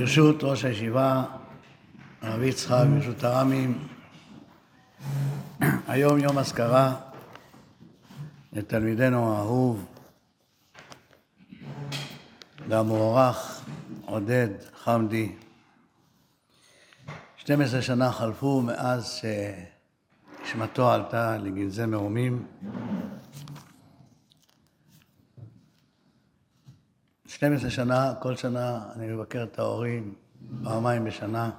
ברשות ראש הישיבה, הרב יצחק, ברשות הרמים, היום יום אזכרה לתלמידנו האהוב והמוערך עודד חמדי. 12 שנה חלפו מאז שנשמתו עלתה לגנזי מרומים. 12 שנה, כל שנה אני מבקר את ההורים פעמיים בשנה.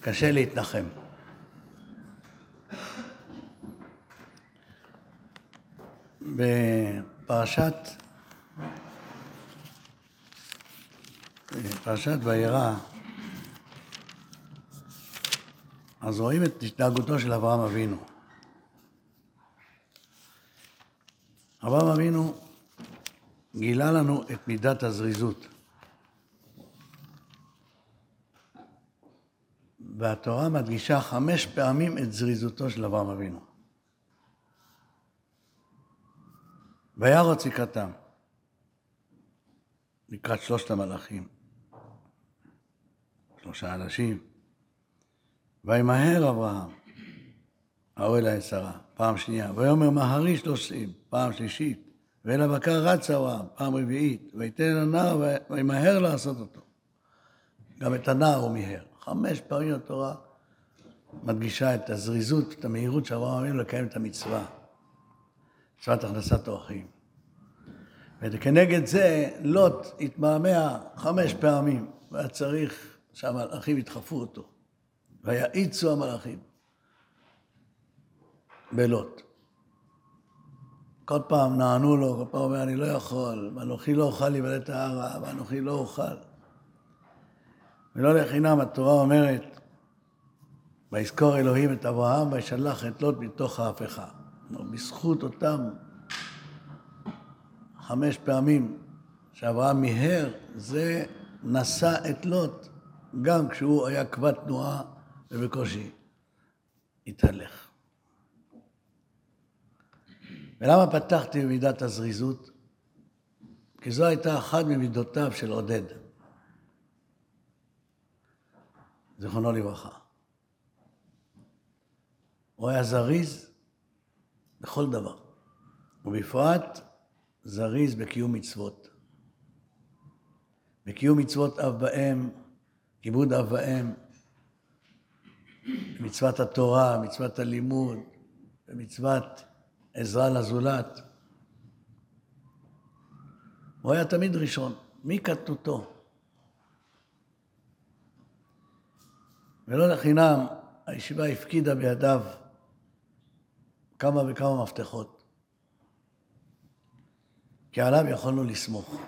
וקשה להתנחם. בפרשת, פרשת וירא, אז רואים את התנהגותו של אברהם אבינו. אברהם אבינו גילה לנו את מידת הזריזות. והתורה מדגישה חמש פעמים את זריזותו של אברהם אבינו. וירוץ לקראתם, לקראת שלושת המלאכים, שלושה אנשים. וימהר אברהם, האוהל העשרה, פעם שנייה. ויאמר מהרי שלושים, פעם שלישית. ואל הבקר רץ אברהם, פעם רביעית. ויתן אל הנער וימהר לעשות אותו. גם את הנער הוא מיהר. חמש פעמים התורה מדגישה את הזריזות, את המהירות של אברהם אבינו לקיים את המצווה. מצוות הכנסת אורחים. וכנגד זה לוט התמהמה חמש פעמים, והיה צריך שהמלאכים ידחפו אותו. ויעיצו המלאכים בלוט. כל פעם נענו לו, כל פעם אומר, אני לא יכול, ואנוכי לא אוכל להיוולד את ההרה, ואנוכי לא אוכל. ולא לחינם התורה אומרת, ויזכור אלוהים את אברהם וישלח את לוט מתוך ההפכה. בזכות אותם חמש פעמים שאברהם מיהר, זה נשא את לוט גם כשהוא היה כבד תנועה ובקושי התהלך. ולמה פתחתי במידת הזריזות? כי זו הייתה אחת ממידותיו של עודד. זיכרונו לברכה. הוא היה זריז בכל דבר, ובפרט זריז בקיום מצוות. בקיום מצוות אב ואם, כיבוד אב ואם, מצוות התורה, מצוות הלימוד, ומצוות עזרה לזולת. הוא היה תמיד ראשון, מקטנותו. ולא לחינם הישיבה הפקידה בידיו כמה וכמה מפתחות. כי עליו יכולנו לסמוך.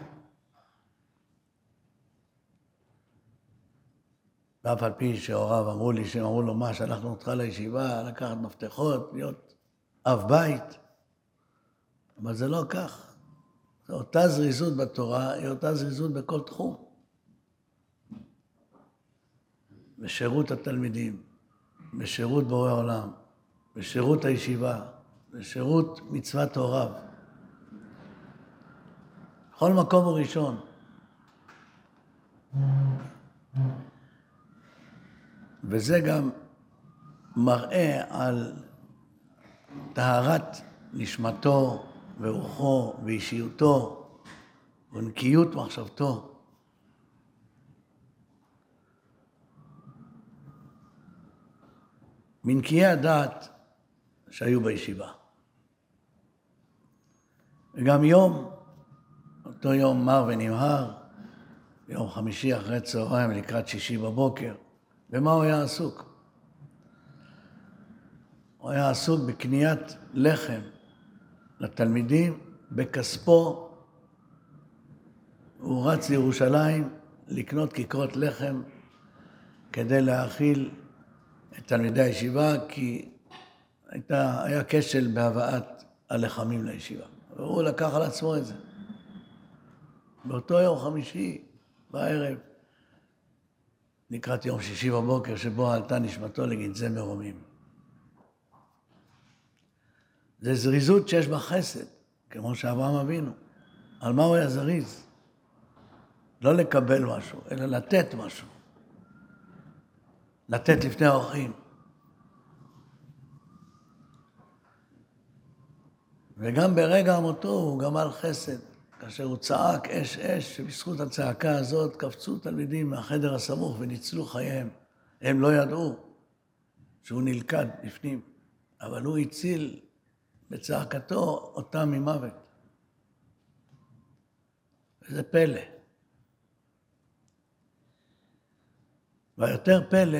ואף על פי שהוריו אמרו לי, שהם אמרו לו, מה, שלחנו אותך לישיבה, לקחת מפתחות, להיות אב בית. אבל זה לא כך. זו אותה זריזות בתורה, היא אותה זריזות בכל תחום. בשירות התלמידים, בשירות בורא עולם, בשירות הישיבה, בשירות מצוות הוריו. בכל מקום הוא ראשון. וזה גם מראה על טהרת נשמתו ורוחו ואישיותו ונקיות מחשבתו. מנקיי הדעת שהיו בישיבה. וגם יום, אותו יום מר ונמהר, יום חמישי אחרי צהריים לקראת שישי בבוקר, במה הוא היה עסוק? הוא היה עסוק בקניית לחם לתלמידים בכספו. הוא רץ לירושלים לקנות כיכרות לחם כדי להאכיל את תלמידי הישיבה, כי הייתה, היה כשל בהבאת הלחמים לישיבה. והוא לקח על עצמו את זה. באותו יום חמישי בערב, לקראת יום שישי בבוקר, שבו עלתה נשמתו לגנזי מרומים. זה זריזות שיש בה חסד, כמו שאברהם אבינו. על מה הוא היה זריז? לא לקבל משהו, אלא לתת משהו. לתת לפני האורחים. וגם ברגע מותו הוא גמל חסד, כאשר הוא צעק אש אש, שבזכות הצעקה הזאת קפצו תלמידים מהחדר הסמוך וניצלו חייהם. הם לא ידעו שהוא נלכד בפנים, אבל הוא הציל בצעקתו אותם ממוות. וזה פלא. והיותר פלא,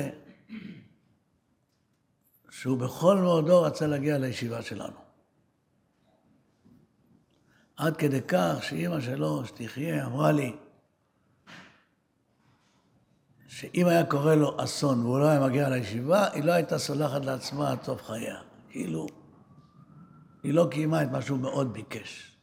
שהוא בכל מאודו רצה להגיע לישיבה שלנו. עד כדי כך שאימא שלו, שתחיה, אמרה לי, שאם היה קורה לו אסון והוא לא היה מגיע לישיבה, היא לא הייתה סולחת לעצמה עד סוף חייה. כאילו, היא לא קיימה את מה שהוא מאוד ביקש.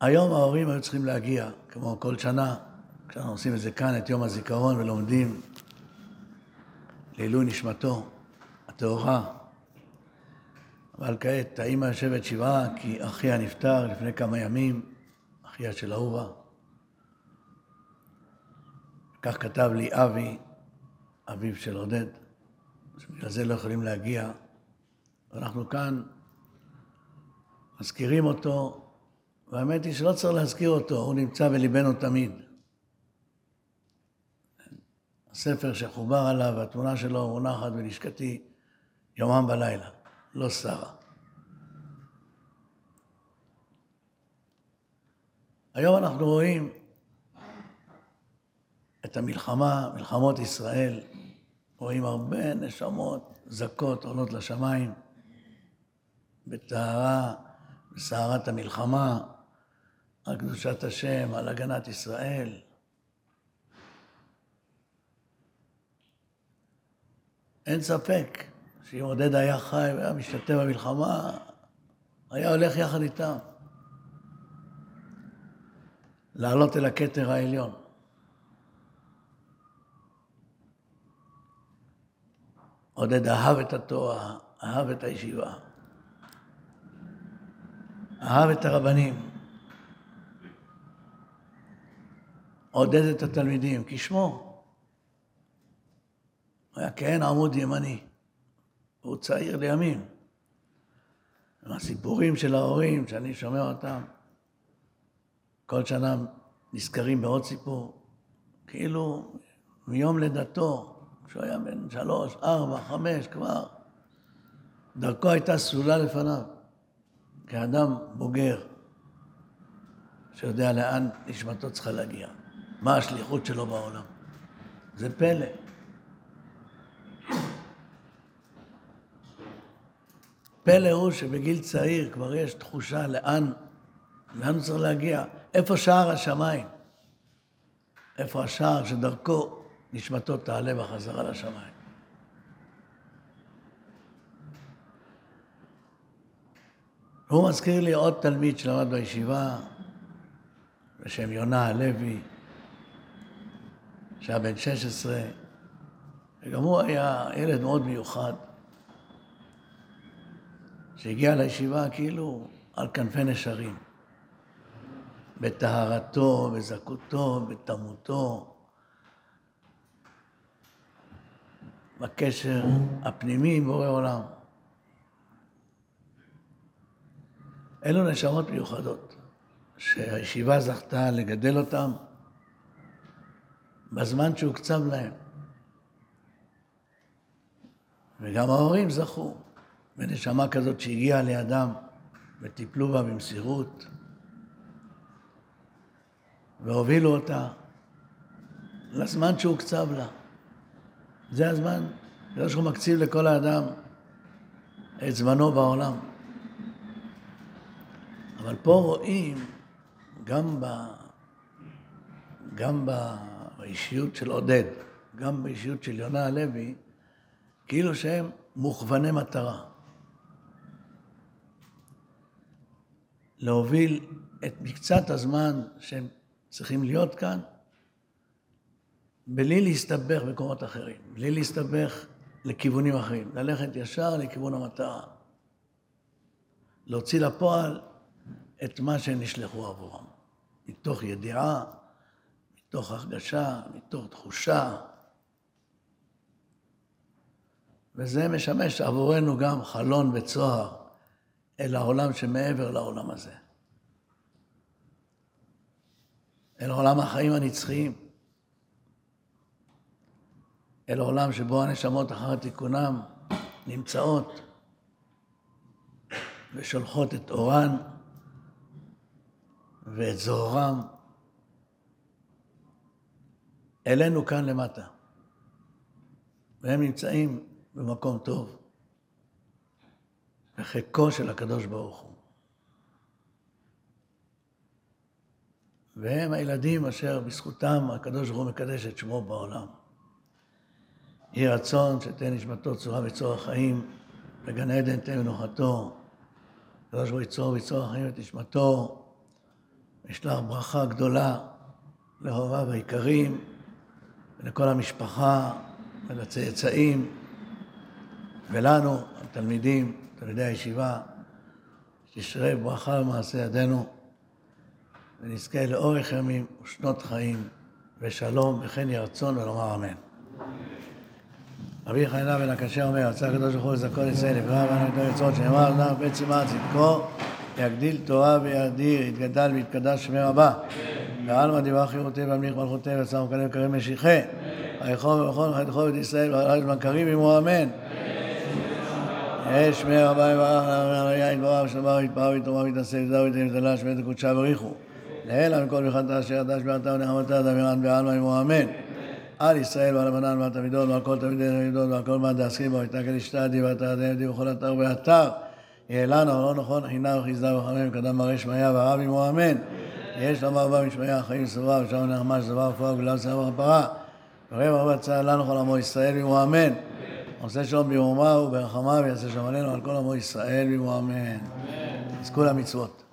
היום ההורים היו צריכים להגיע, כמו כל שנה, כשאנחנו עושים את זה כאן, את יום הזיכרון, ולומדים לעילוי נשמתו הטהורה. אבל כעת האימא יושבת שבעה כי אחיה נפטר לפני כמה ימים, אחיה של אהובה. כך כתב לי אבי, אביו של עודד, שבגלל זה לא יכולים להגיע. אנחנו כאן מזכירים אותו, והאמת היא שלא צריך להזכיר אותו, הוא נמצא בליבנו תמיד. הספר שחובר עליו, התמונה שלו מונחת בלשכתי יומם בלילה, לא שרה. היום אנחנו רואים את המלחמה, מלחמות ישראל, רואים הרבה נשמות זכות עולות לשמיים בטהרה, בסערת המלחמה, על קדושת השם, על הגנת ישראל. אין ספק שאם עודד היה חי והיה משתתף במלחמה, היה הולך יחד איתם. לעלות אל הכתר העליון. עודד אהב את התורה, אהב את הישיבה, אהב את הרבנים, עודד את התלמידים, כשמו. הוא היה כעין עמוד ימני, הוא צעיר לימים. הסיפורים של ההורים, שאני שומע אותם, כל שנה נזכרים בעוד סיפור, כאילו מיום לידתו, כשהוא היה בן שלוש, ארבע, חמש כבר, דרכו הייתה סלולה לפניו, כאדם בוגר, שיודע לאן נשמתו צריכה להגיע, מה השליחות שלו בעולם. זה פלא. פלא הוא שבגיל צעיר כבר יש תחושה לאן, לאן הוא צריך להגיע. איפה שער השמיים? איפה השער שדרכו נשמתו תעלה בחזרה לשמיים? הוא מזכיר לי עוד תלמיד שלמד בישיבה, בשם יונה הלוי, שהיה בן 16, וגם הוא היה ילד מאוד מיוחד, שהגיע לישיבה כאילו על כנפי נשרים. בטהרתו, בזכותו, בתמותו, בקשר הפנימי עם בורא עולם. אלו נשמות מיוחדות, שהישיבה זכתה לגדל אותם בזמן שהוקצב להם. וגם ההורים זכו בנשמה כזאת שהגיעה לידם וטיפלו בה במסירות. והובילו אותה לזמן שהוקצב לה. זה הזמן, זה שהוא מקציב לכל האדם את זמנו בעולם. אבל פה רואים, גם, ב, גם באישיות של עודד, גם באישיות של יונה הלוי, כאילו שהם מוכווני מטרה. להוביל את מקצת הזמן שהם צריכים להיות כאן בלי להסתבך במקומות אחרים, בלי להסתבך לכיוונים אחרים, ללכת ישר לכיוון המטרה. להוציא לפועל את מה שהם נשלחו עבורם, מתוך ידיעה, מתוך הרגשה, מתוך תחושה. וזה משמש עבורנו גם חלון וצוהר אל העולם שמעבר לעולם הזה. אל עולם החיים הנצחיים. אל עולם שבו הנשמות אחר תיקונם נמצאות ושולחות את אורן ואת זוהרם אלינו כאן למטה. והם נמצאים במקום טוב, בחיקו של הקדוש ברוך הוא. והם הילדים אשר בזכותם הקדוש ברוך הוא מקדש את שמו בעולם. יהי רצון שתהיה נשמתו צורה וצור החיים, בגן עדן תהיה מנוחתו, הקדוש ברוך הוא יצור ויצור החיים את נשמתו, וישלח ברכה גדולה להוריו היקרים, ולכל המשפחה, ולצאצאים, ולנו, התלמידים, תלמידי הישיבה, שתשרה ברכה במעשה ידינו. ונזכה לאורך ימים ושנות חיים ושלום, וכן יהי רצון ולומר אמן. רבי חיינה בן הקשה אומר, רצה הקדוש ברוך הוא לזכות ישראל, לפגוע בנו את הרצון, שנאמר אדם בעצם מה צדקו, יגדיל תורה ויאדיר, יתגדל ויתקדש שמי רבה. ועלמא דיבר חירותי והמליך מלכותי וצר וכלב קרים משיחי. ויכול ובכל חייתכו את ישראל ועלי זמן קריב עמו אמן. יש שמי רבה יברך יין דבריו של דבר יתפאר ויתרומה ויתעשה ויתזהו ויתן ויתדלה שמי קודשה בריחו. לעילה מכל ברכת אשר ידע שביעתה ונחמתה דמירן בעלמא עמו אמן. על ישראל ועל הבנן ועל תלמידות ועל כל תלמידי תלמידות ועל כל מה דעסקים בו ויתקל אשתדי ואתה דעדי בכל אתר ואתר. יהיה לנו, לא נכון, חינה וחיסדה וחמם, קדם מראה שמעיה והרב עמו אמן. יש לומר בה משמעיה חיים סברה ושם נחמה שזבר ופואה וגלל שיער וכפרה. ורב רב הצעה לנו כל עמו ישראל עמו אמן. עושה שלום בירומה וברחמה ויעשה שלום עלינו על כל עמו ישראל עמו אמן. יזכו למצוות.